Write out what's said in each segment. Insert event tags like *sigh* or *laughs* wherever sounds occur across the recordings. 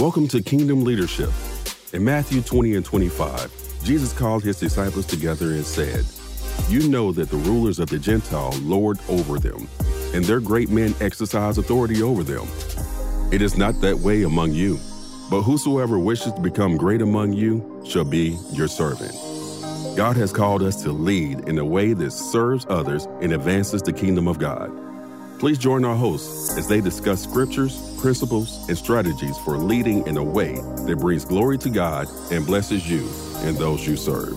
Welcome to Kingdom Leadership. In Matthew 20 and 25, Jesus called his disciples together and said, You know that the rulers of the Gentile lord over them, and their great men exercise authority over them. It is not that way among you, but whosoever wishes to become great among you shall be your servant. God has called us to lead in a way that serves others and advances the kingdom of God. Please join our hosts as they discuss scriptures, principles, and strategies for leading in a way that brings glory to God and blesses you and those you serve.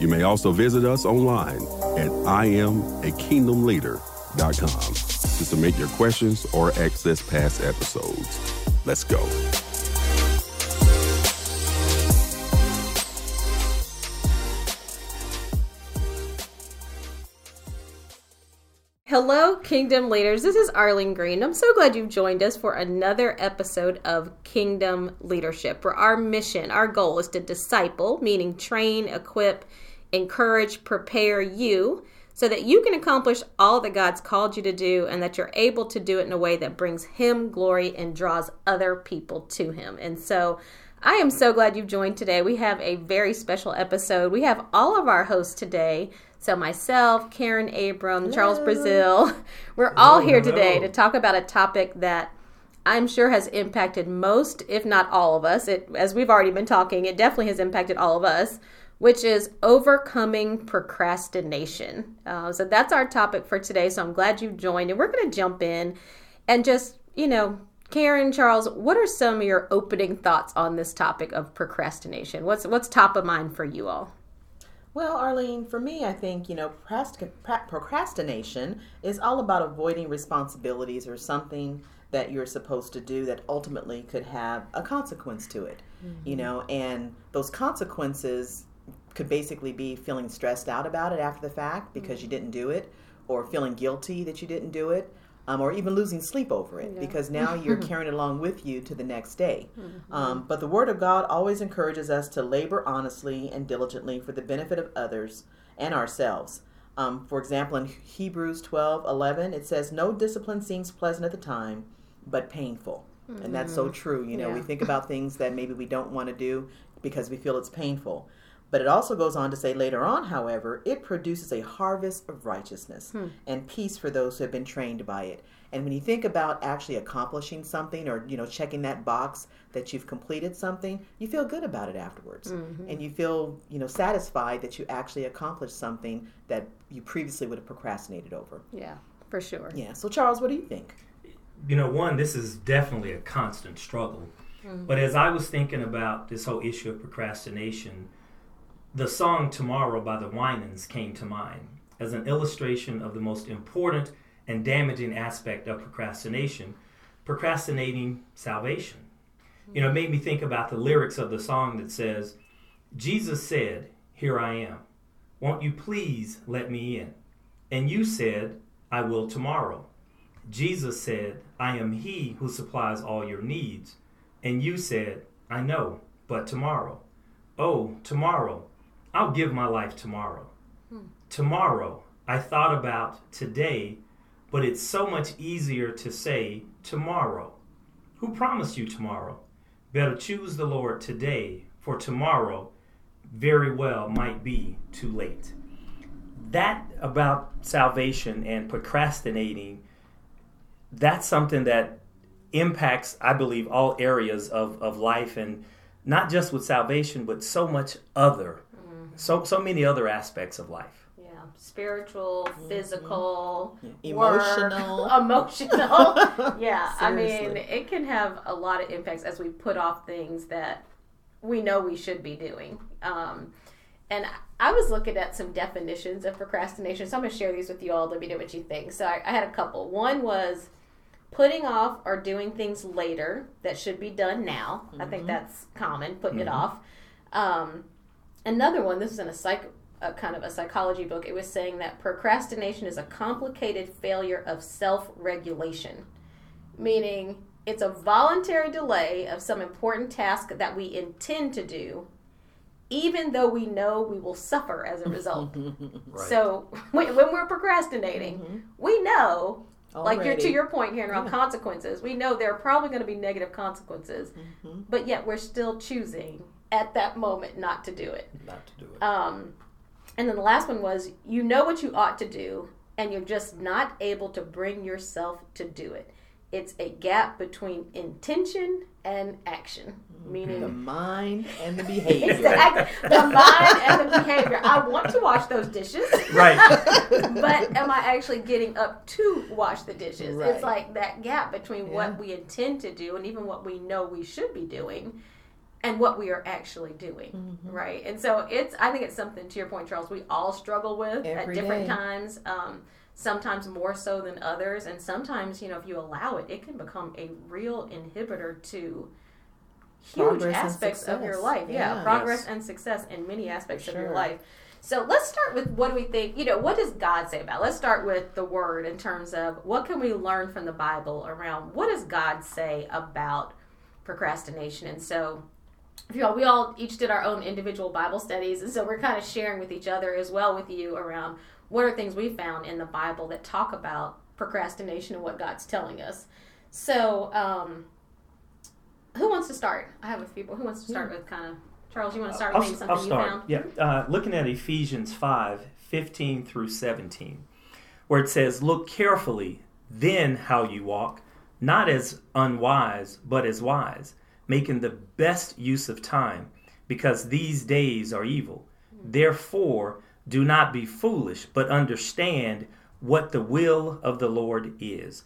You may also visit us online at IamAKingdomLeader.com to submit your questions or access past episodes. Let's go. Hello, Kingdom Leaders. This is Arlene Green. I'm so glad you've joined us for another episode of Kingdom Leadership. Where our mission, our goal is to disciple, meaning train, equip, encourage, prepare you so that you can accomplish all that God's called you to do and that you're able to do it in a way that brings Him glory and draws other people to Him. And so I am so glad you've joined today. We have a very special episode. We have all of our hosts today so myself, Karen Abram, Hello. Charles Brazil, *laughs* we're all here today to talk about a topic that I'm sure has impacted most, if not all of us. It, as we've already been talking, it definitely has impacted all of us, which is overcoming procrastination. Uh, so that's our topic for today. So I'm glad you've joined, and we're going to jump in and just, you know, Karen, Charles, what are some of your opening thoughts on this topic of procrastination? What's what's top of mind for you all? Well, Arlene, for me, I think, you know, procrastination is all about avoiding responsibilities or something that you're supposed to do that ultimately could have a consequence to it, mm-hmm. you know, and those consequences could basically be feeling stressed out about it after the fact because mm-hmm. you didn't do it or feeling guilty that you didn't do it um, or even losing sleep over it yeah. because now you're *laughs* carrying it along with you to the next day. Mm-hmm. Um, but the Word of God always encourages us to labor honestly and diligently for the benefit of others and ourselves. Um, for example, in Hebrews 12 11, it says, No discipline seems pleasant at the time, but painful. Mm-hmm. And that's so mm-hmm. true. You know, yeah. we think about things that maybe we don't want to do because we feel it's painful. But it also goes on to say later on, however, it produces a harvest of righteousness hmm. and peace for those who have been trained by it. And when you think about actually accomplishing something or, you know, checking that box that you've completed something, you feel good about it afterwards. Mm-hmm. And you feel, you know, satisfied that you actually accomplished something that you previously would have procrastinated over. Yeah, for sure. Yeah. So Charles, what do you think? You know, one, this is definitely a constant struggle. Mm-hmm. But as I was thinking about this whole issue of procrastination, the song Tomorrow by the Winans came to mind as an illustration of the most important and damaging aspect of procrastination procrastinating salvation. You know, it made me think about the lyrics of the song that says, Jesus said, Here I am. Won't you please let me in? And you said, I will tomorrow. Jesus said, I am he who supplies all your needs. And you said, I know, but tomorrow. Oh, tomorrow, I'll give my life tomorrow. Hmm. Tomorrow, I thought about today, but it's so much easier to say tomorrow. Who promised you tomorrow? Better choose the Lord today, for tomorrow very well might be too late. That about salvation and procrastinating, that's something that impacts, I believe, all areas of, of life and not just with salvation, but so much other so so many other aspects of life. Yeah, spiritual, mm-hmm. physical, emotional, *laughs* emotional. *laughs* yeah, I mean, it can have a lot of impacts as we put off things that we know we should be doing. Um, and I was looking at some definitions of procrastination, so I'm going to share these with you all. Let me know what you think. So I, I had a couple. One was putting off or doing things later that should be done now. Mm-hmm. I think mm-hmm. that's common, putting mm-hmm. it off. Um, another one this is in a psych a kind of a psychology book it was saying that procrastination is a complicated failure of self-regulation meaning it's a voluntary delay of some important task that we intend to do even though we know we will suffer as a result *laughs* right. so *laughs* when, when, we're procrastinating mm-hmm. we know Like you're, to your point here around consequences, we know there are probably going to be negative consequences, Mm-hmm. but yet we're still choosing at that moment not to do it. Not to do it. Um, and then the last one was you know what you ought to do, and you're just not able to bring yourself to do it. It's a gap between intention and action, meaning The mind and the *laughs* behavior. the, act, the mind and the behavior. I want to wash those dishes, right. *laughs* but am I actually getting up to wash the dishes? Right. It's like that gap between Yeah. what we intend to do and even what we know we should be doing and what we are actually doing. Mm-hmm. Right. And so it's I think it's something to your point, Charles, we all struggle with at different day. times. Um, sometimes more so than others and sometimes you know if you allow it it can become a real inhibitor to huge Progress aspects of your life yeah, Yeah. progress Yes. and success in many aspects of your life so let's start with what do we think you know what does god say about it? let's start with the word in terms of what can we learn from the bible around what does god say about procrastination and so if you all, we all each did our own individual Bible studies, and so we're kind of sharing with each other as well with you around what are things we found in the Bible that talk about procrastination and what God's telling us. So, um, who wants to start? I have a few people. Who wants to start with kind of Charles? You want to start with I'll, something I'll you start. found? Yeah, uh, looking at Ephesians 5 15 through 17, where it says, Look carefully then how you walk, not as unwise, but as wise, making the best use of time, because these days are evil. Therefore, do not be foolish, but understand what the will of the Lord is.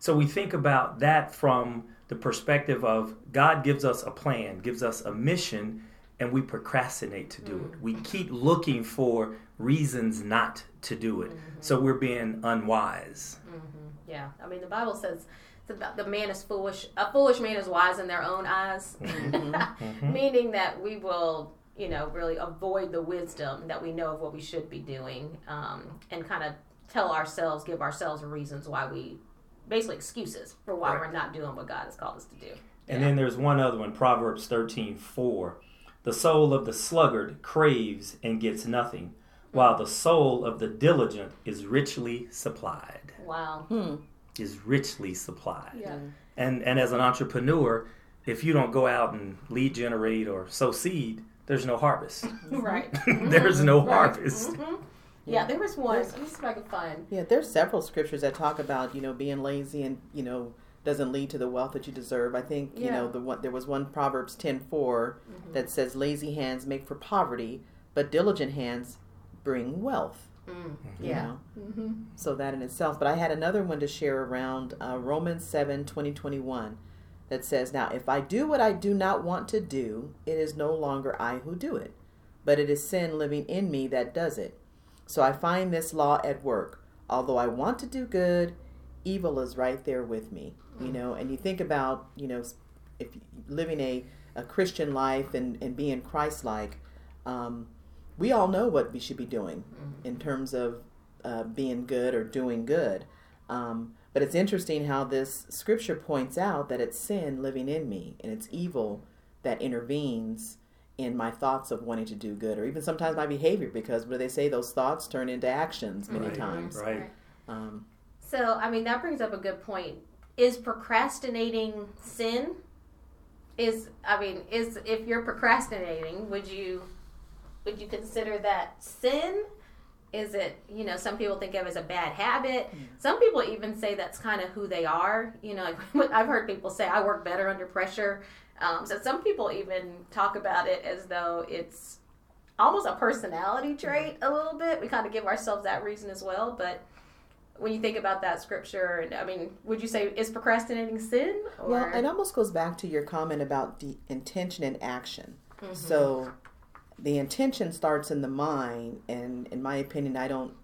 So we think about that from the perspective of God gives us a plan, gives us a mission, and we procrastinate to do it. We mm-hmm. keep looking for reasons not to do it. So we're being unwise. Mm-hmm. Yeah, I mean the Bible says it's about the man is foolish. A foolish man is wise in their own eyes, mm-hmm. *laughs* Mm-hmm. meaning that we will, you know, really avoid the wisdom that we know of what we should be doing, um, and kind of tell ourselves, give ourselves reasons why we, basically excuses for why Right. we're not doing what God has called us to do. And then there's one other one, Proverbs 13 4. The soul of the sluggard craves and gets nothing, while the soul of the diligent is richly supplied. Wow. Hmm. Is richly supplied. Yeah. Mm-hmm. And and as an entrepreneur, if you don't go out and lead generate or sow seed, there's no harvest. Mm-hmm. Right. *laughs* *laughs* there's no mm-hmm. Right. harvest. Yeah, there was one. Let me see if I can find. Yeah, there's several scriptures that talk about you know being lazy and you know doesn't lead to the wealth that you deserve. I think you know the one there was one Proverbs ten that says lazy hands make for poverty, but diligent hands bring wealth. Mm, you yeah. know? hmm So that in itself. But I had another one to share around uh, Romans 7 20, 21 that says, Now, if I do what I do not want to do, it is no longer I who do it, but it is sin living in me that does it. So I find this law at work. Although I want to do good, evil is right there with me. You know, and you think about, you know, if living a, a Christian life and, and being Christ like, um, we all know what we should be doing in terms of uh, being good or doing good. Um, but it's interesting how this scripture points out that it's sin living in me and it's evil that intervenes in my thoughts of wanting to do good or even sometimes my behavior because what do they say those thoughts turn into actions many Right. times Right. um, So, I mean, that brings up a good point. Is procrastinating sin? Is I mean, is if you're procrastinating, would you would you consider that sin? Is it, you know, some people think of it as a bad habit. Some people even say that's kind of who they are. You know, like, *laughs* I've heard people say, I work better under pressure. Um, so some people even talk about it as though it's almost a personality trait a little bit. We kind of give ourselves that reason as well. But when you think about that scripture, and I mean, would you say is procrastinating sin? Or well it almost goes back to your comment about the intention and action Mm-hmm. so the intention starts in the mind and in my opinion i don't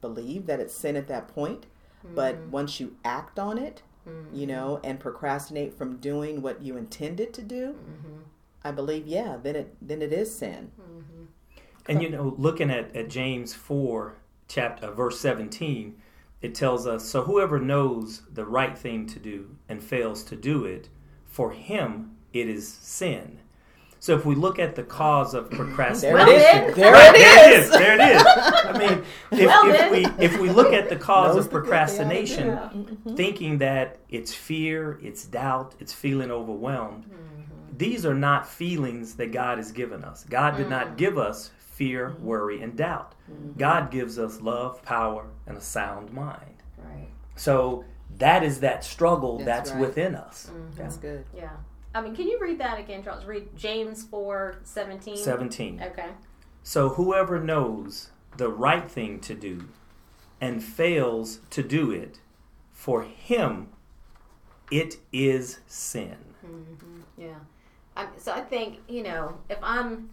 believe that it's sin at that point but Mm-hmm. once you act on it you know and procrastinate from doing what you intended to do Mm-hmm. i believe yeah then it then it is sin And you know, looking at, at James 4, chapter verse 17, it tells us, So whoever knows the right thing to do and fails to do it, for him it is sin. So if we look at the cause of procrastination, it then. is. There Right, it there is. it is. There it is. I mean, if, *laughs* Well, if we if we look at the cause Knows of the good they ought to procrastination. Mm-hmm. thinking that it's fear, it's doubt, it's feeling overwhelmed, Mm-hmm. these are not feelings that God has given us. God did Mm-hmm. not give us fear, worry, and doubt. God gives us love, power, and a sound mind. Right. So that is that struggle That's that's, right. within us. That's good. Yeah. I mean, can you read that again, Charles? Read James four seventeen. 17. 17. Okay. So whoever knows the right thing to do and fails to do it, for him it is sin. Mm-hmm. Yeah. I, so I think you know if I'm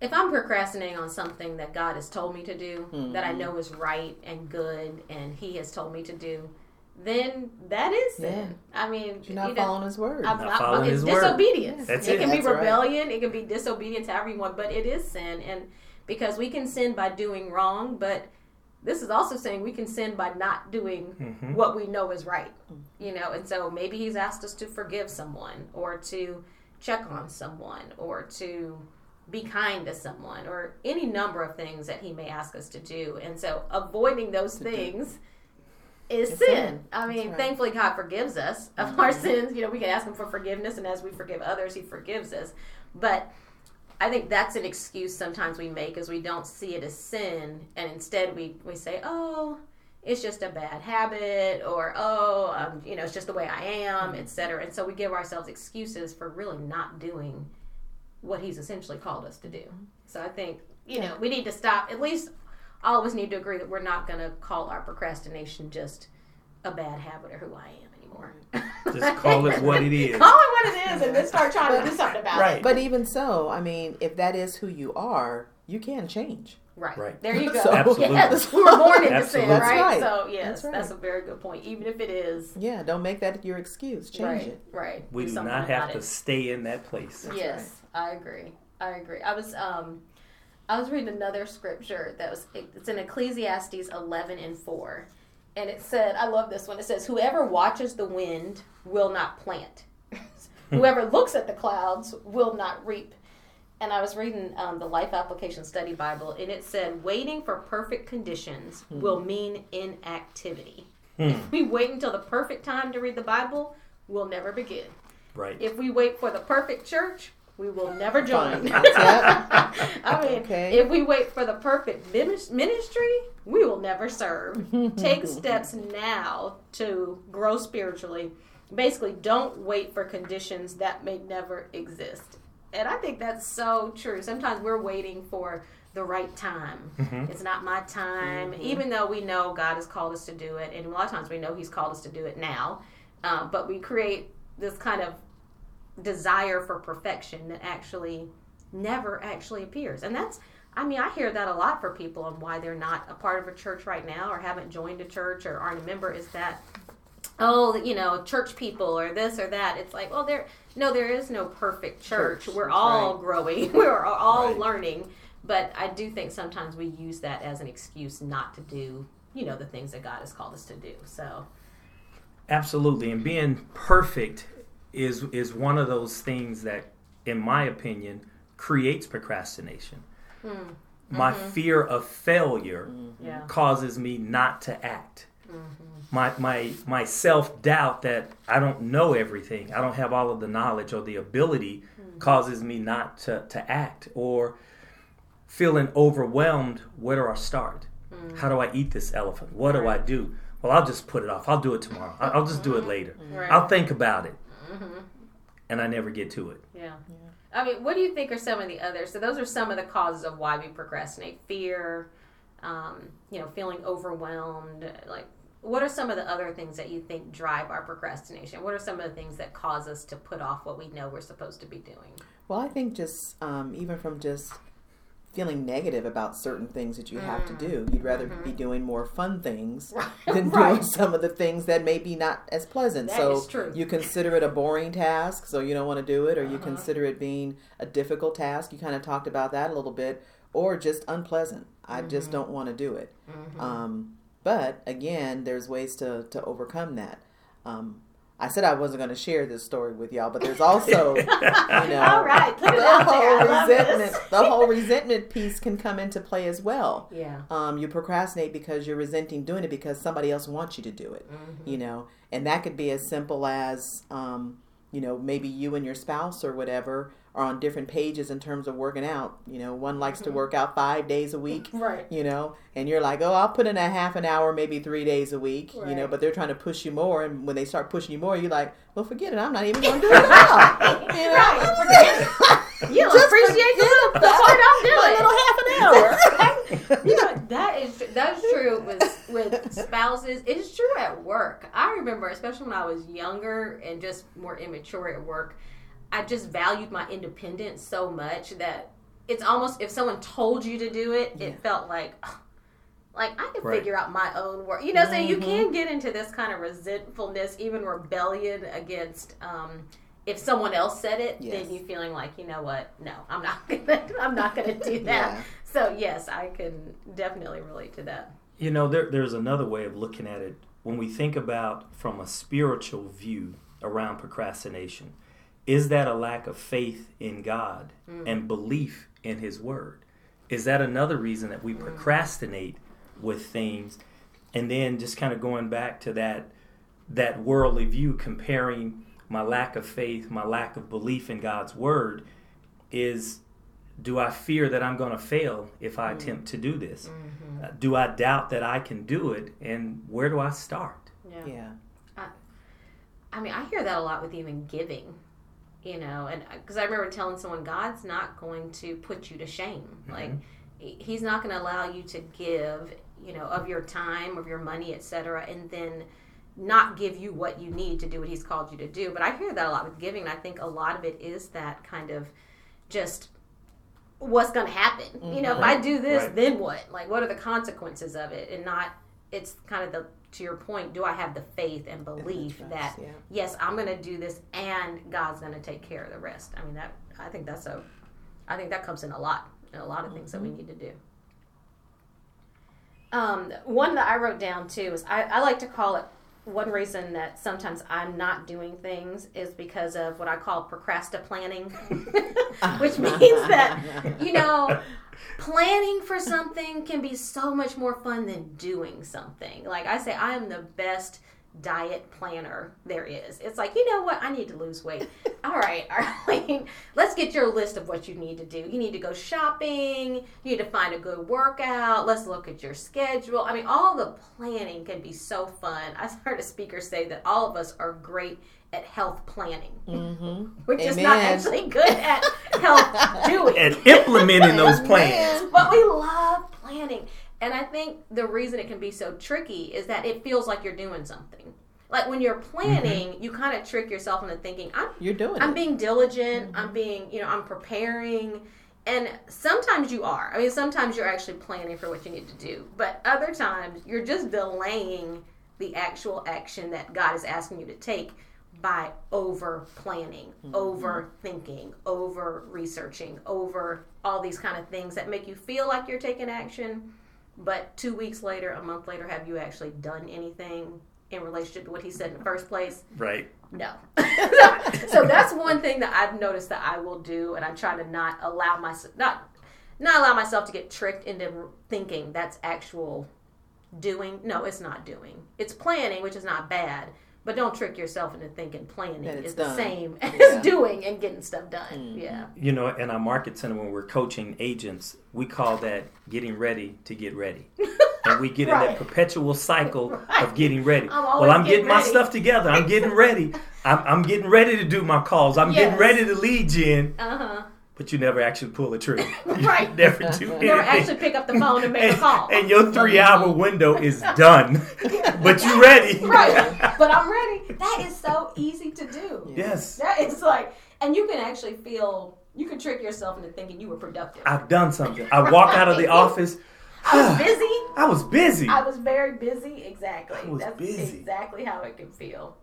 if I'm procrastinating on something that God has told me to do mm-hmm. that I know is right and good and He has told me to do, then that is sin. I mean, You're not you know, following his word. I'm Not not, following it's his word. disobedience. That's it it. can be That's right. rebellion. It can be disobedience to everyone, but it is sin. And because we can sin by doing wrong, but this is also saying we can sin by not doing Mm-hmm. what we know is right. You know, and so maybe he's asked us to forgive someone or to check on someone or to be kind to someone or any number of things that he may ask us to do. And so avoiding those things is sin. sin. I mean, right. Mm-hmm. thankfully God forgives us of our sins. You know, we can ask him for forgiveness and as we forgive others, he forgives us. But I think that's an excuse sometimes we make is we don't see it as sin and instead we, we say, oh, it's just a bad habit or oh, um, you know, it's just the way I am, etc. And so we give ourselves excuses for really not doing what he's essentially called us to do. So I think, you know, we need to stop at least all of us need to agree that we're not going to call our procrastination just a bad habit or who I am anymore. *laughs* Just call it what it is. Call it what it is and then start trying to do something about Right. it. But even so, I mean, if that is who you are, you can change. Right. Right. There you *laughs* go. So- Absolutely. Yes, we *laughs* were born into sin, right? That's right. So yes, That's that's, a very good point. Even if it is Yeah, don't make that your excuse. Change right, it. right. We do something not have to it. stay in that place. yes, I agree. I agree. I was um, I was reading another scripture that was it's in Ecclesiastes eleven and four, and it said I love this one. It says, "Whoever watches the wind will not plant. *laughs* Whoever looks at the clouds will not reap." And I was reading um, the Life Application Study Bible, and it said, "Waiting for perfect conditions will mean inactivity. If we wait until the perfect time to read the Bible, we'll never begin." Right. If we wait for the perfect church, we will never join. *laughs* *laughs* I mean, Okay. if we wait for the perfect ministry, we will never serve. *laughs* Take steps now to grow spiritually. Basically, don't wait for conditions that may never exist. And I think that's so true. Sometimes we're waiting for the right time. It's not my time, even though we know God has called us to do it. And a lot of times we know He's called us to do it now. Uh, but we create this kind of desire for perfection that actually never actually appears. And that's, I mean, I hear that a lot for people on why they're not a part of a church right now or haven't joined a church or aren't a member is that, oh, you know, church people or this or that. It's like, well, there, no, there is no perfect church. Church, We're that's all right. growing, *laughs* we're all Right. learning. But I do think sometimes we use that as an excuse not to do, you know, the things that God has called us to do. So, Absolutely, and being perfect is is one of those things that, in my opinion, creates procrastination. Hmm. My mm-hmm. fear of failure mm-hmm. yeah. causes me not to act. Mm-hmm. My my my self doubt that I don't know everything, I don't have all of the knowledge or the ability, hmm. causes me not to to act or feeling overwhelmed. Where do I start? Hmm. How do I eat this elephant? What do I do? Well, I'll just put it off. I'll do it tomorrow. I'll just do it later. Right. I'll think about it, and I never get to it. Yeah. I mean, what do you think are some of the others? So those are some of the causes of why we procrastinate: fear, um, you know, feeling overwhelmed. Like, what are some of the other things that you think drive our procrastination? What are some of the things that cause us to put off what we know we're supposed to be doing? Well, I think just um, even from just feeling negative about certain things that you have to do, you'd rather be doing more fun things *laughs* than Mm. Right. doing some of the things that may be not as pleasant. That so you consider it a boring task, so you don't want to do it, or Uh-huh. you consider it being a difficult task. You kind of talked about that a little bit, or just unpleasant. I just Mm-hmm. don't want to do it. Um, but again, there's ways to to overcome that. Um, I said I wasn't going to share this story with y'all, but there's also, *laughs* you know, All right, put it the out whole love resentment. The whole resentment piece can come into play as well. Yeah. Um, you procrastinate because you're resenting doing it because somebody else wants you to do it. Mm-hmm. You know, and that could be as simple as, um, you know, maybe you and your spouse or whatever are on different pages in terms of working out. You know, one likes to work out five days a week. Mm-hmm. *laughs* Right. You know, and you're like, oh, I'll put in a half an hour, maybe three days a week. You know, but they're trying to push you more, and when they start pushing you more, you're like, well, forget it. I'm not even going to do it at all. *laughs* You know? Right. *laughs* You Just appreciate the, forget the part I'm doing. A little half an hour. you know that is that's true with with spouses. It's true at work. I remember, especially when I was younger and just more immature at work, I just valued my independence so much that it's almost if someone told you to do it, it felt like. "Oh, Like I can Right. figure out my own work, you know. So you Mm-hmm. can get into this kind of resentfulness, even rebellion against um, if someone else said it. Yes. Then you feeling like, you know what? No, I'm not *laughs* gonna. I'm not gonna do *laughs* that. Yeah. So yes, I can definitely relate to that. You know, there, there's another way of looking at it. When we think about from a spiritual view around procrastination, is that a lack of faith in God mm. and belief in His Word? Is that another reason that we mm. procrastinate with things? And then just kind of going back to that that worldly view, comparing my lack of faith, my lack of belief in God's Word, is do I fear that I'm going to fail if I mm. attempt to do this? Mm-hmm. Uh, do I doubt that I can do it? And where do I start? Yeah. I mean, I hear that a lot with even giving, you know, and uh, because I remember telling someone, God's not going to put you to shame. Mm-hmm. Like, He's not going to allow you to give, you know, of your time, of your money, etc., and then not give you what you need to do what He's called you to do. But I hear that a lot with giving. And I think a lot of it is that kind of just what's going to happen. You know, if I mm-hmm. do this, Right. then what? Like, what are the consequences of it? And not, it's kind of the, to your point, do I have the faith and belief trust, that, yeah. yes, I'm going to do this and God's going to take care of the rest? I mean, that, I think that's a, I think that comes in a lot, in a lot of things that we need to do. Um, one that I wrote down too is I, I like to call it one reason that sometimes I'm not doing things is because of what I call procrastinating, *laughs* which *laughs* means that, you know, planning for something can be so much more fun than doing something. Like I say, I am the best diet planner there is. It's like, you know what? I need to lose weight. *laughs* All right, Arlene, let's get your list of what you need to do. You need to go shopping. You need to find a good workout. Let's look at your schedule. I mean, all the planning can be so fun. I heard a speaker say that all of us are great at health planning. Mm-hmm. *laughs* We're just not actually good at health *laughs* doing. And implementing those plans. But we love planning. And I think the reason it can be so tricky is that it feels like you're doing something. Like when you're planning, you kind of trick yourself into thinking, I'm You're doing I'm it. being diligent, I'm being, you know, I'm preparing. And sometimes you are. I mean, sometimes you're actually planning for what you need to do. But other times you're just delaying the actual action that God is asking you to take by over planning, mm-hmm. over thinking, over researching, over all these kind of things that make you feel like you're taking action. But two weeks later, a month later, have you actually done anything in relationship to what he said in the first place? Right. No. so, *laughs* so that's one thing that I've noticed that I will do, and I try to not allow myself not not allow myself to get tricked into thinking that's actual doing. No, it's not doing. It's planning, which is not bad. But don't trick yourself into thinking planning That it's is the same *laughs* Yeah. as doing and getting stuff done. Yeah. You know, in our market center, when we're coaching agents, we call that getting ready to get ready. *laughs* And we get in that perpetual cycle *laughs* Right. of getting ready. I'm well, I'm getting getting my stuff together. I'm getting ready. I'm, I'm getting ready to do my calls. I'm getting ready to lead gen. Uh huh. But you never actually pull the trigger. *laughs* Right. You never do Never anything. actually pick up the phone and make a and, call. and your three hour *laughs* window is done. *laughs* but you ready. right. But I'm ready. That is so easy to do. Yes. That is like, and you can actually feel, you can trick yourself into thinking you were productive. I've done something. I walk out of the office. I was busy. *sighs* I was busy. I was very busy. Exactly. I was That's busy. exactly how it can feel.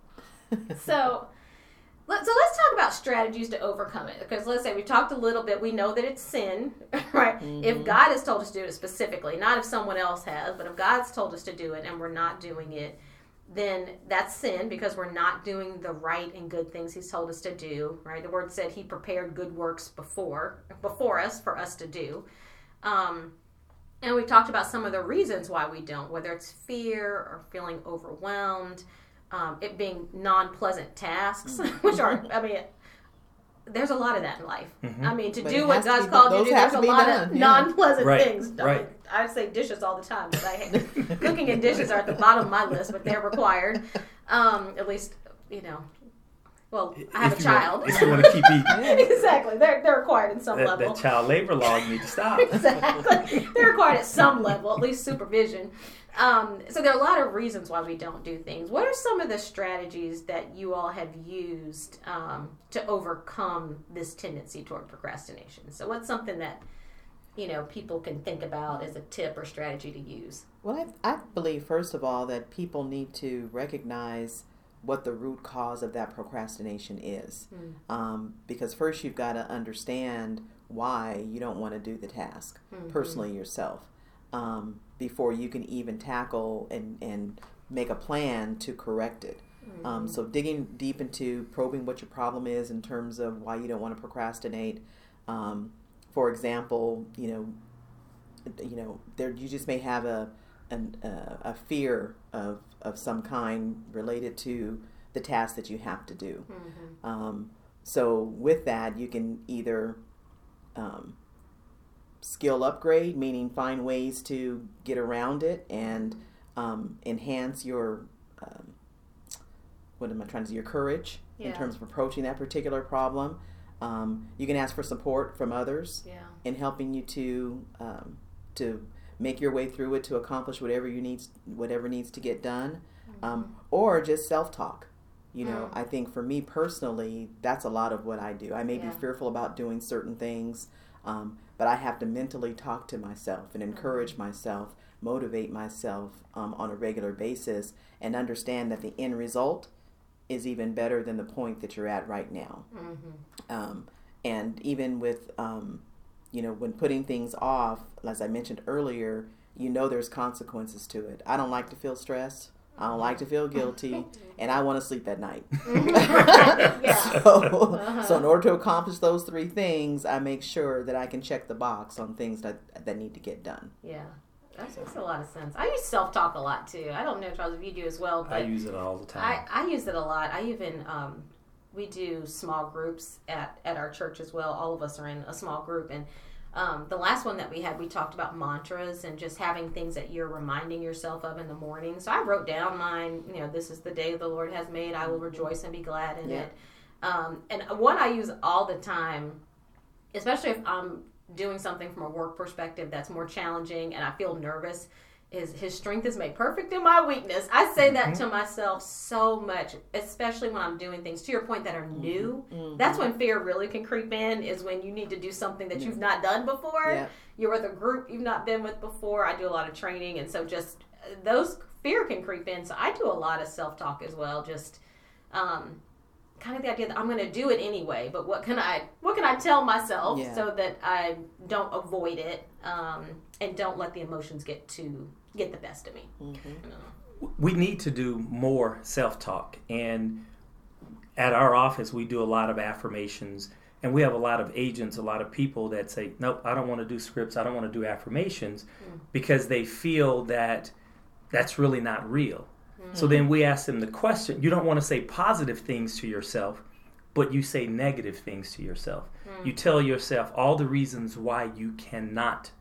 so, let, so let's talk about strategies to overcome it. Because let's say we talked a little bit. We know that it's sin, *laughs* right? Mm-hmm. If God has told us to do it specifically, not if someone else has, but if God's told us to do it and we're not doing it, then that's sin because we're not doing the right and good things he's told us to do right the word said he prepared good works before before us for us to do um, and we talked about some of the reasons why we don't whether it's fear or feeling overwhelmed um, it being non-pleasant tasks *laughs* which are i mean there's a lot of that in life. Mm-hmm. I mean, to But do what God's be- called you to do, there's to a lot done, of yeah. non-pleasant Right, things. I, right. mean, I say dishes all the time, but I hate cooking and dishes are at the bottom of my list, but they're required. Um, at least, you know. Well, I have If a you want- child. if you want to keep eating, *laughs* exactly, they're they're required in some that, level. that child labor law you need to stop. *laughs* exactly. They're required at some level, at least supervision. Um, so there are a lot of reasons why we don't do things. What are some of the strategies that you all have used um, to overcome this tendency toward procrastination? So what's something that you know people can think about as a tip or strategy to use? Well, I, I believe, first of all, that people need to recognize what the root cause of that procrastination is. Um, because first, you've got to understand why you don't want to do the task personally yourself um, before you can even tackle and, and make a plan to correct it. Um, so, digging deep into probing what your problem is in terms of why you don't want to procrastinate. Um, for example, you know, you know, there you just may have a an, uh, a fear of of some kind related to the task that you have to do. Um, so with that, you can either um, skill upgrade, meaning find ways to get around it and um, enhance your um, what am I trying to say? Your courage in terms of approaching that particular problem. Um, you can ask for support from others Yeah. in helping you to um, to make your way through it to accomplish whatever you needs whatever needs to get done, um, or just self talk. You know, I think for me personally, that's a lot of what I do. I may Yeah. be fearful about doing certain things, um, but I have to mentally talk to myself and encourage myself, motivate myself um, on a regular basis, and understand that the end result is even better than the point that you're at right now. Um, and even with, um, you know, when putting things off, as I mentioned earlier, you know there's consequences to it. I don't like to feel stressed. I don't like to feel guilty, *laughs* and I want to sleep at night. *laughs* Yeah. *laughs* so, so in order to accomplish those three things, I make sure that I can check the box on things that that need to get done. Yeah. That makes a lot of sense. I use self talk a lot too. I don't know, Charles, if you do as well, but I use it all the time. I, I use it a lot. I even um, we do small groups at at our church as well. All of us are in a small group, and um, the last one that we had, we talked about mantras and just having things that you're reminding yourself of in the morning. So I wrote down mine. You know, this is the day the Lord has made. I will rejoice and be glad in Yeah. it. Um, and one I use all the time, especially if I'm doing something from a work perspective that's more challenging and I feel nervous, is his strength is made perfect in my weakness. I say that to myself so much, especially when I'm doing things to your point that are new. That's when fear really can creep in, is when you need to do something that you've not done before. Yeah. You're with a group you've not been with before. I do a lot of training, and so just uh, those fear can creep in. So I do a lot of self talk as well. Just um, kind of the idea that I'm going to do it anyway, but what can I what can I tell myself Yeah. so that I don't avoid it um, and don't let the emotions get to get the best of me. we need to do more self talk. And at our office, we do a lot of affirmations. And we have a lot of agents, a lot of people that say, Nope, I don't want to do scripts. I don't want to do affirmations because they feel that that's really not real. So then we ask them the question you don't want to say positive things to yourself, but you say negative things to yourself. Hmm. You tell yourself all the reasons why you cannot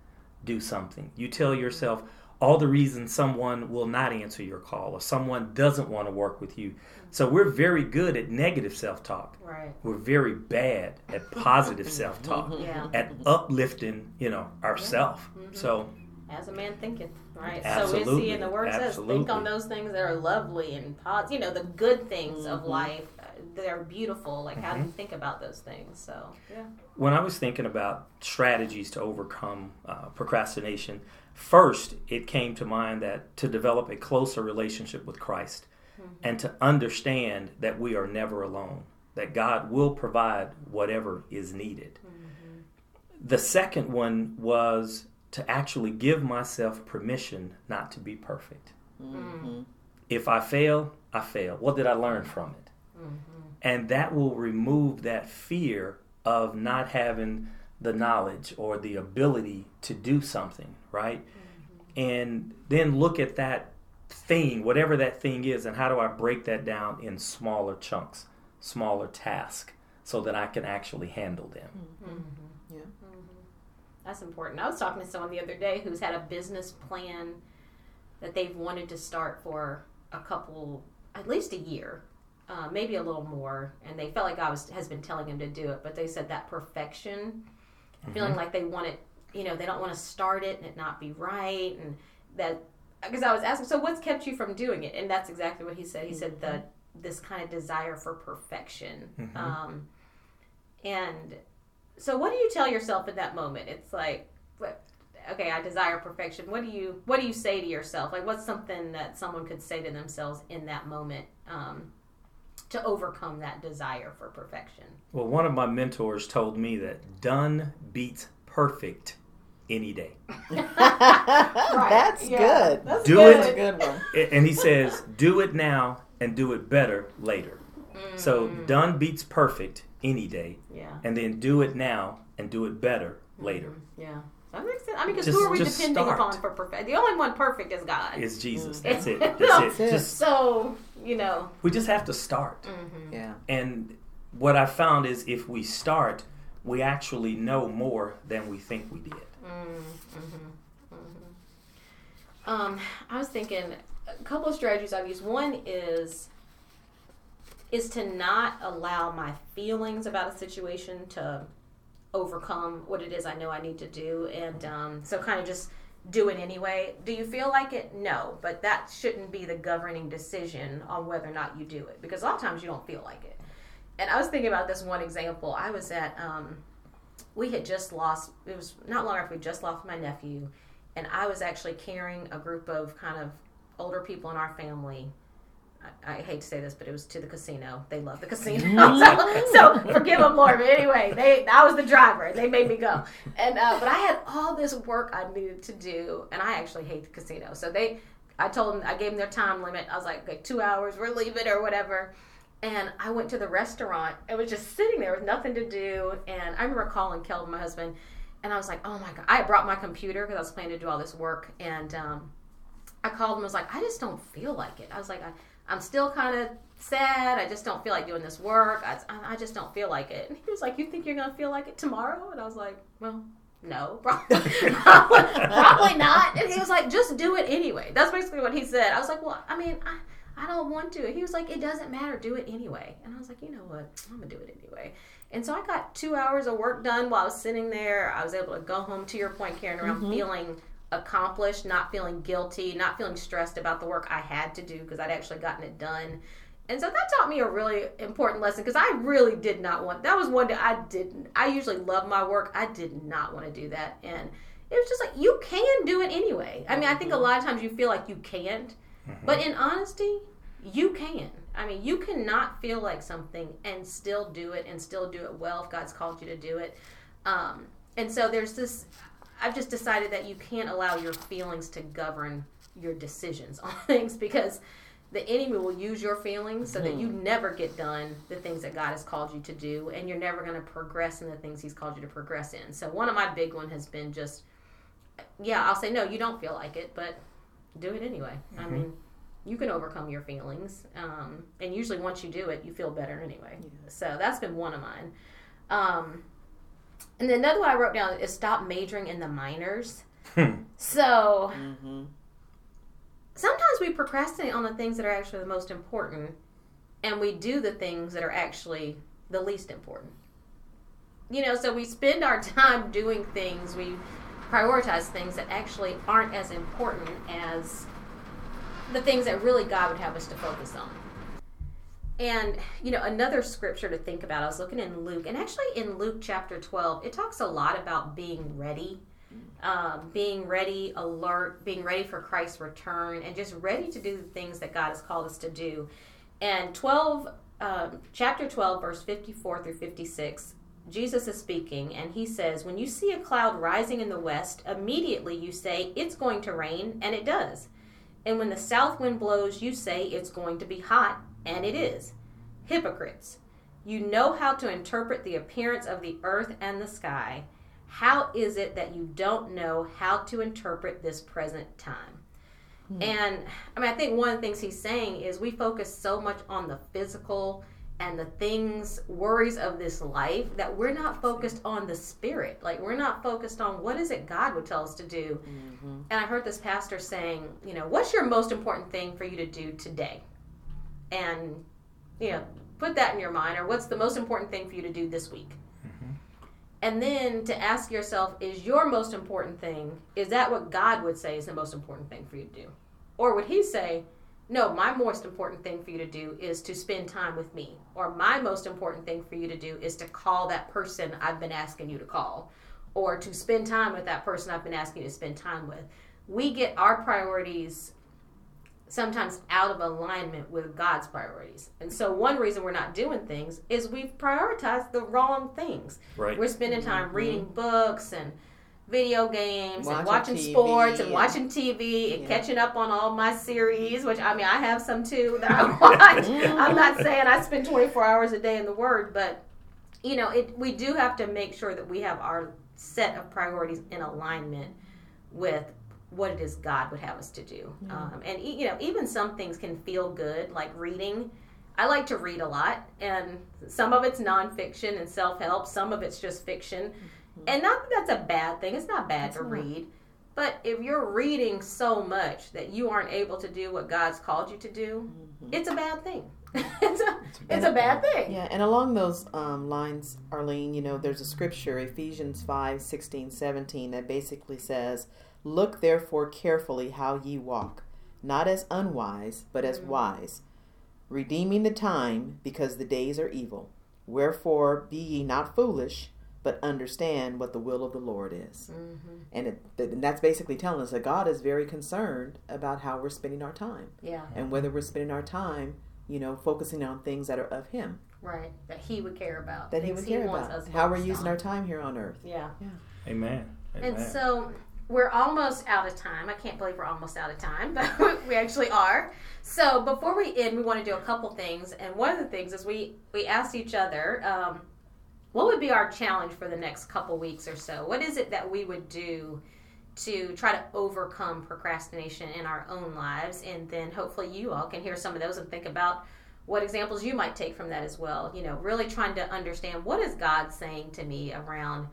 do something. You tell yourself all the reasons someone will not answer your call or someone doesn't want to work with you. So we're very good at negative self talk. Right. We're very bad at positive *laughs* self talk, *laughs* Yeah. at uplifting, you know, ourself. Mm-hmm. So As a man thinketh, right? So Absolutely. we see in the word says, think on those things that are lovely and positive, you know, the good things of Mm-hmm. life. uh, They're beautiful. Like, how do you think about those things? So, yeah. when I was thinking about strategies to overcome uh, procrastination, first it came to mind that to develop a closer relationship with Christ and to understand that we are never alone, that God will provide whatever is needed. The second one was to actually give myself permission not to be perfect. Mm-hmm. If I fail, I fail. What did I learn from it? Mm-hmm. And that will remove that fear of not having the knowledge or the ability to do something, right? Mm-hmm. And then look at that thing, whatever that thing is, and how do I break that down in smaller chunks, smaller tasks, so that I can actually handle them. That's important. I was talking to someone the other day who's had a business plan that they've wanted to start for a couple, at least a year, uh, maybe a little more, and they felt like God was, has been telling them to do it, but they said that perfection, feeling like they want it, you know, they don't want to start it and it not be right, and that because I was asking, so what's kept you from doing it? And that's exactly what he said. He said the this kind of desire for perfection, um, and so what do you tell yourself in that moment? It's like, what, okay, I desire perfection. What do you what do you say to yourself? Like, what's something that someone could say to themselves in that moment um, to overcome that desire for perfection? Well, one of my mentors told me that done beats perfect any day. *laughs* *laughs* That's Yeah. good. That's Do good. That's a good one. And he says, do it now and do it better later. So done beats perfect any day, Yeah. and then do it now and do it better later. Yeah. That makes sense. I mean, because who are we just depending start. upon for perfect? The only one perfect is God. It's Jesus. Mm. That's it. That's *laughs* That's it. it. Just so you know. we just have to start. Yeah. And what I found is if we start, we actually know more than we think we did. Um, I was thinking a couple of strategies I've used. One is is to not allow my feelings about a situation to overcome what it is I know I need to do, and um, so kind of just do it anyway. Do you feel like it? No, but that shouldn't be the governing decision on whether or not you do it because a lot of times you don't feel like it. And I was thinking about this one example. I was at um, we had just lost. It was not long after we just lost my nephew, and I was actually carrying a group of kind of older people in our family. I, I hate to say this, but it was to the casino. They love the casino, *laughs* so, so forgive them, Lord. But anyway, they I was the driver. They made me go, and uh, but I had all this work I needed to do, and I actually hate the casino. So they, I told them, I gave them their time limit. I was like, okay, two hours, we're leaving or whatever. And I went to the restaurant and was just sitting there with nothing to do. And I remember calling Kelvin, my husband, and I was like, oh my God. I had brought my computer because I was planning to do all this work. And um, I called him and was like, I just don't feel like it. I was like, I, I'm still kind of sad. I just don't feel like doing this work. I, I just don't feel like it. And he was like, You think you're going to feel like it tomorrow? And I was like, Well, no, *laughs* probably, probably not. And he was like, Just do it anyway. That's basically what he said. I was like, Well, I mean, I, I don't want to. He was like, It doesn't matter. Do it anyway. And I was like, You know what? I'm going to do it anyway. And so I got two hours of work done while I was sitting there. I was able to go home, to your point, Karen, around mm-hmm. feeling accomplished, not feeling guilty, not feeling stressed about the work I had to do because I'd actually gotten it done. And so that taught me a really important lesson because I really did not want that was one day I didn't I usually love my work. I did not want to do that. And it was just like you can do it anyway. I mean, I think a lot of times you feel like you can't, but in honesty, you can. I mean, you cannot feel like something and still do it and still do it well if God's called you to do it. Um, and so there's this. I've just decided that you can't allow your feelings to govern your decisions *laughs* on things because the enemy will use your feelings so that you never get done the things that God has called you to do, and you're never going to progress in the things He's called you to progress in. So one of my big one has been just, yeah, I'll say no, you don't feel like it, but do it anyway. I mean, you can overcome your feelings, um, and usually once you do it, you feel better anyway. So that's been one of mine. Um, and then another one I wrote down is stop majoring in the minors. so Mm-hmm. sometimes we procrastinate on the things that are actually the most important, and we do the things that are actually the least important. You know, so we spend our *laughs* time doing things, we prioritize things that actually aren't as important as the things that really God would have us to focus on. And, you know, another scripture to think about, I was looking in Luke, and actually in Luke chapter 12, it talks a lot about being ready, um, being ready, alert, being ready for Christ's return, and just ready to do the things that God has called us to do. And 12, um, chapter 12, verse 54 through 56, Jesus is speaking, and he says, When you see a cloud rising in the west, immediately you say, It's going to rain, and it does. And when the south wind blows, you say it's going to be hot, and it is. Hypocrites, you know how to interpret the appearance of the earth and the sky. How is it that you don't know how to interpret this present time? Hmm. And I mean, I think one of the things he's saying is we focus so much on the physical and the things, worries of this life that we're not focused on the spirit. Like, we're not focused on what is it God would tell us to do. Mm-hmm. And I heard this pastor saying, you know, what's your most important thing for you to do today? And, you know, put that in your mind, or what's the most important thing for you to do this week? Mm-hmm. And then to ask yourself, is your most important thing, is that what God would say is the most important thing for you to do? Or would he say, no, my most important thing for you to do is to spend time with me. Or my most important thing for you to do is to call that person I've been asking you to call. Or to spend time with that person I've been asking you to spend time with. We get our priorities sometimes out of alignment with God's priorities. And so one reason we're not doing things is we've prioritized the wrong things. Right. We're spending time mm-hmm. reading books and video games and Watching watching TV sports and and- watching TV and Yeah. catching up on all my series, which I mean I have some too that I *laughs* *laughs* watch. I'm not mm-hmm. saying I spend 24 hours a day in the Word, but you know, it we do have to make sure that we have our set of priorities in alignment with what it is God would have us to do. Um, and e- you know, even some things can feel good, like reading. I like to read a lot, and some of it's nonfiction and self help. Some of it's just fiction, and not that that's a bad thing. It's not bad to read, but if you're reading so much that you aren't able to do what God's called you to do, it's a bad thing. *laughs* it's a it's a bad thing. Yeah, and along those um, lines, Arlene, you know, there's a scripture, Ephesians 5 16, 17, that basically says, Look therefore carefully how ye walk, not as unwise, but as wise, redeeming the time, because the days are evil. Wherefore be ye not foolish, but understand what the will of the Lord is. Mm-hmm. And, it, and that's basically telling us that God is very concerned about how we're spending our time Yeah, and whether we're spending our time, you know, focusing on things that are of Him right. That He would care about. that he would care wants about. us How we're using on. our time here on earth. Yeah. Amen. Amen. And so we're almost out of time. I can't believe we're almost out of time, *laughs* but we actually are. So before we end, we want to do a couple things. And one of the things is we we asked each other, um, what would be our challenge for the next couple weeks or so? What is it that we would do to try to overcome procrastination in our own lives? And then hopefully you all can hear some of those and think about what examples you might take from that as well. You know, really trying to understand what is God saying to me around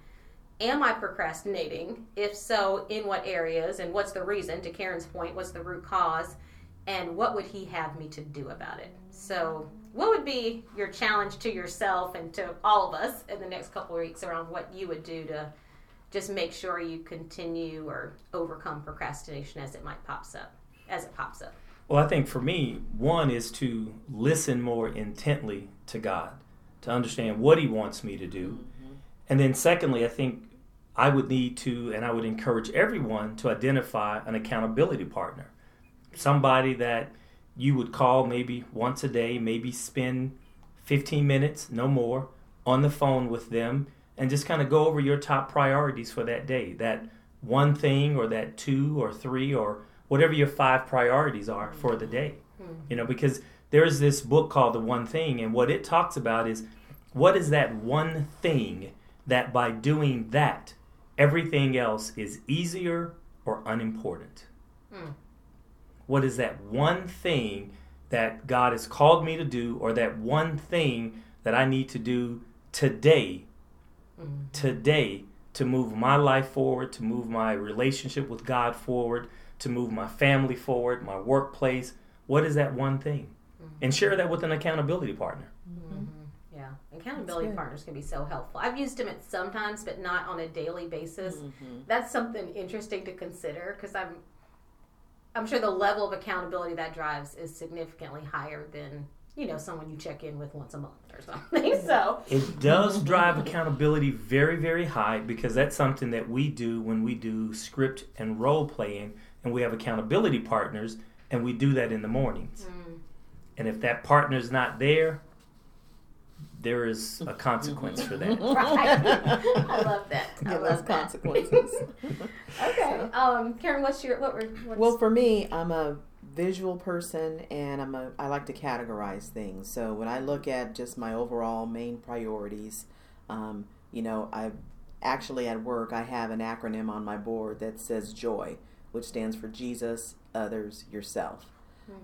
am I procrastinating? If so, in what areas and what's the reason? To Karen's point, what's the root cause? And what would he have me to do about it? So, what would be your challenge to yourself and to all of us in the next couple of weeks around what you would do to just make sure you continue or overcome procrastination as it might pops up, as it pops up? Well, I think for me, one is to listen more intently to God, to understand what He wants me to do. Mm-hmm. And then, secondly, I think I would need to, and I would encourage everyone to identify an accountability partner. Somebody that you would call maybe once a day, maybe spend 15 minutes, no more, on the phone with them and just kind of go over your top priorities for that day. That one thing or that two or three or whatever your five priorities are for the day. Hmm. You know, because there's this book called The One Thing, and what it talks about is what is that one thing that by doing that, everything else is easier or unimportant? Hmm. What is that one thing that God has called me to do, or that one thing that I need to do today, hmm. today, to move my life forward, to move my relationship with God forward, to move my family forward, my workplace? What is that one thing? Hmm. And share that with an accountability partner. Yeah, accountability partners can be so helpful. I've used them at sometimes, but not on a daily basis. Mm-hmm. That's something interesting to consider because I'm, I'm sure the level of accountability that drives is significantly higher than you know someone you check in with once a month or something. *laughs* Mm-hmm. so It does drive accountability very, very high because that's something that we do when we do script and role playing, and we have accountability partners, and we do that in the mornings. Mm. And if that partner's not there, there is a consequence for that. *laughs* right, I love that. I Give us love that. consequences. *laughs* Okay, um, Karen, what's your what were what's, well, for me, I'm a visual person and I'm a I like to categorize things. So when I look at just my overall main priorities, um, you know, I actually at work I have an acronym on my board that says joy, which stands for Jesus, others, yourself.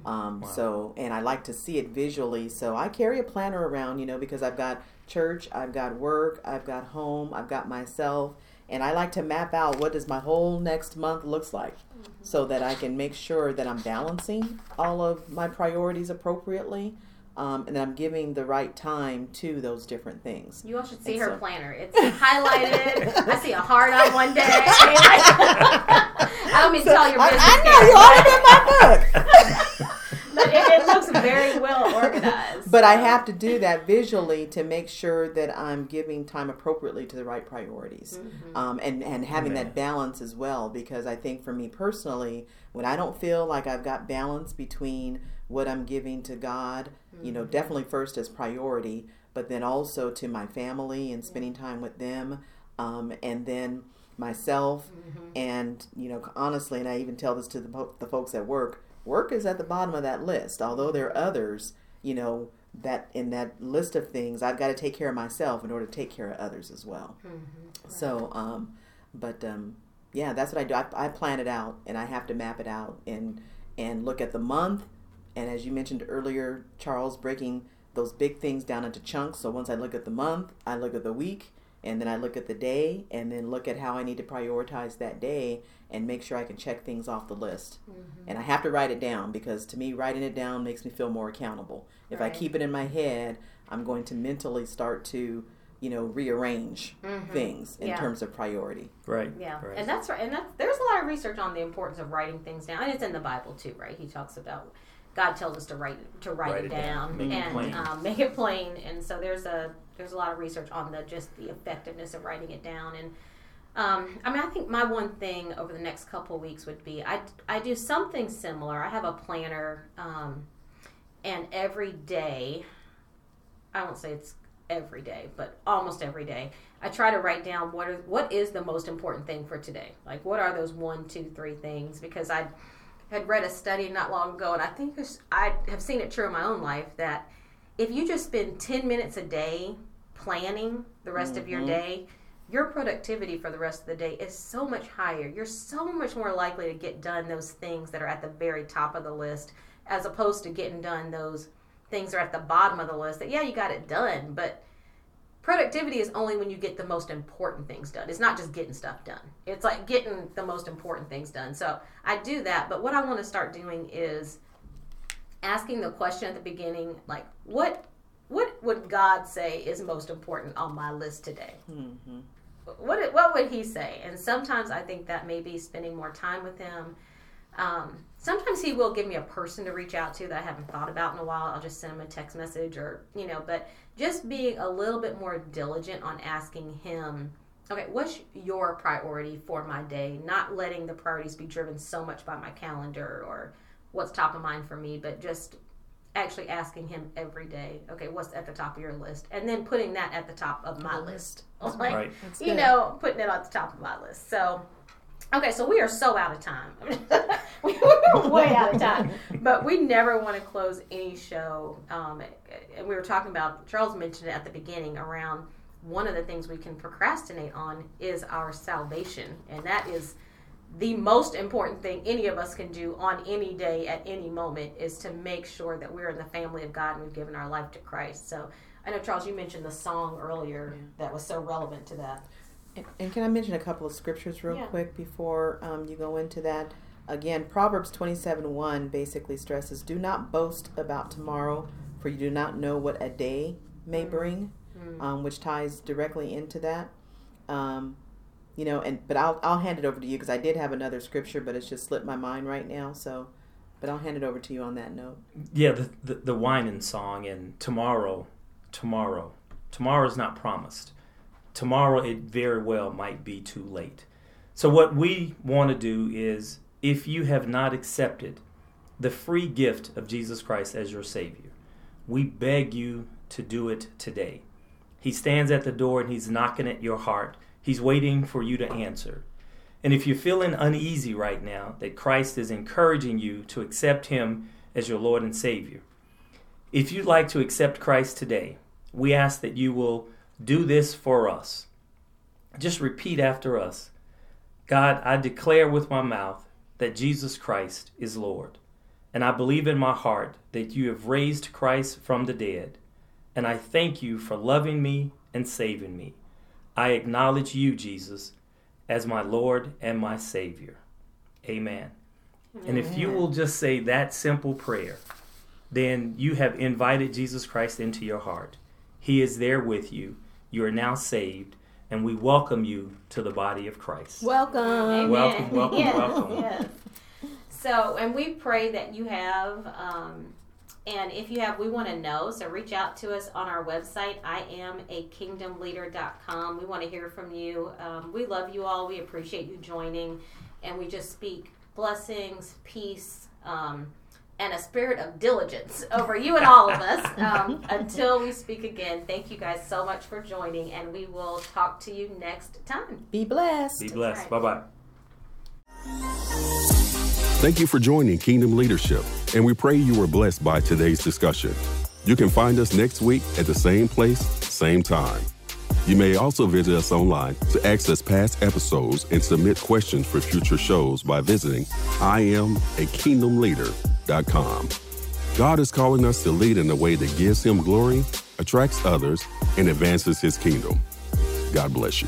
Um, Wow. So, and I like to see it visually. So I carry a planner around, you know, because I've got church, I've got work, I've got home, I've got myself, and I like to map out what does my whole next month looks like, so that I can make sure that I'm balancing all of my priorities appropriately, um, and I'm giving the right time to those different things. You all should see And her so- planner. It's highlighted. I see a heart on one day. I, mean, I, I don't mean to tell your I, business. I know you Karen, all in my book. *laughs* *laughs* but it, it looks very well organized. But I have to do that visually to make sure that I'm giving time appropriately to the right priorities, Mm-hmm. um, and and having Amen. that balance as well. Because I think for me personally, when I don't feel like I've got balance between what I'm giving to God, you Mm-hmm. know, definitely first as priority, but then also to my family and spending time with them, um, and then myself, Mm-hmm. and you know, honestly, and I even tell this to the, po- the folks at work. Work is at the bottom of that list, although there are others you know that in that list of things i've got to take care of myself in order to take care of others as well. So um but um yeah that's what i do. I, I plan it out and i have to map it out and and look at the month. And as you mentioned earlier charles breaking those big things down into chunks. So once i look at the month i look at the week and then i look at the day and then look at how i need to prioritize that day and make sure i can check things off the list and I have to write it down because to me, writing it down makes me feel more accountable. If Right. I keep it in my head, I'm going to mentally start to, you know, rearrange things in Yeah. terms of priority. Right. Yeah, Right. and that's right. And that's there's a lot of research on the importance of writing things down, and it's in the Bible too, right? He talks about God tells us to write to write, Write it it down. down, Make it and plain. um, *laughs* make it plain. And so there's a there's a lot of research on the just the effectiveness of writing it down. And um, I mean, I think my one thing over the next couple weeks would be I I do something similar. I have a planner, um, and every day, I won't say it's every day, but almost every day. I try to write down what are what is the most important thing for today. Like what are those one, two, three things? Because I had read a study not long ago, and I think I have seen it true in my own life that if you just spend ten minutes a day planning the rest of your mm-hmm. day, your productivity for the rest of the day is so much higher. You're so much more likely to get done those things that are at the very top of the list, as opposed to getting done those things that are at the bottom of the list. That yeah, you got it done, but productivity is only when you get the most important things done. It's not just getting stuff done. It's like getting the most important things done. So I do that, but what I want to start doing is asking the question at the beginning, like what what would God say is most important on my list today? Mm-hmm. What what would He say? And sometimes I think that maybe spending more time with Him. Um, sometimes He will give me a person to reach out to that I haven't thought about in a while. I'll just send him a text message or you know, but just being a little bit more diligent on asking Him. Okay, what's your priority for my day? Not letting the priorities be driven so much by my calendar or what's top of mind for me, but just actually asking him every day, okay, what's at the top of your list? And then putting that at the top of my list. *laughs* Like, Right. you know, putting it at the top of my list. So, okay, so we are so out of time. *laughs* we're way out of time. But we never want to close any show. Um, and we were talking about, Charles mentioned it at the beginning around one of the things we can procrastinate on is our salvation. And that is the most important thing any of us can do on any day at any moment is to make sure that we're in the family of God and we've given our life to Christ. So I know Charles, you mentioned the song earlier that was so relevant to that. And, and can I mention a couple of scriptures real Yeah. quick before um, you go into that? Again, Proverbs 27 1 basically stresses Do not boast about tomorrow, for you do not know what a day may bring, um, which ties directly into that. Um, you know, and but I'll I'll hand it over to you because I did have another scripture, but it's just slipped my mind right now. So, but I'll hand it over to you on that note. Yeah, the, the the Winans song and tomorrow, tomorrow, tomorrow's not promised. Tomorrow it very well might be too late. So what we want to do is, if you have not accepted the free gift of Jesus Christ as your Savior, we beg you to do it today. He stands at the door and he's knocking at your heart. He's waiting for you to answer. And if you're feeling uneasy right now, that Christ is encouraging you to accept Him as your Lord and Savior. If you'd like to accept Christ today, we ask that you will do this for us. Just repeat after us God, I declare with my mouth that Jesus Christ is Lord. And I believe in my heart that you have raised Christ from the dead. And I thank you for loving me and saving me. I acknowledge you, Jesus, as my Lord and my Savior. Amen. Amen. And if you will just say that simple prayer, then you have invited Jesus Christ into your heart. He is there with you. You are now saved, and we welcome you to the body of Christ. Welcome. Amen. Welcome, welcome, *laughs* yes. welcome. Yes. So, and we pray that you have, um, and if you have, we want to know. So reach out to us on our website, I am a kingdomleader.com. We want to hear from you. Um, we love you all. We appreciate you joining, and we just speak blessings, peace, um, and a spirit of diligence *laughs* over you and all of us um, *laughs* until we speak again. Thank you guys so much for joining, and we will talk to you next time. Be blessed. Be blessed. Right. Bye bye. Thank you for joining Kingdom Leadership, and we pray you were blessed by today's discussion. You can find us next week at the same place, same time. You may also visit us online to access past episodes and submit questions for future shows by visiting IamAKingdomLeader.com. God is calling us to lead in a way that gives Him glory, attracts others, and advances His kingdom. God bless you.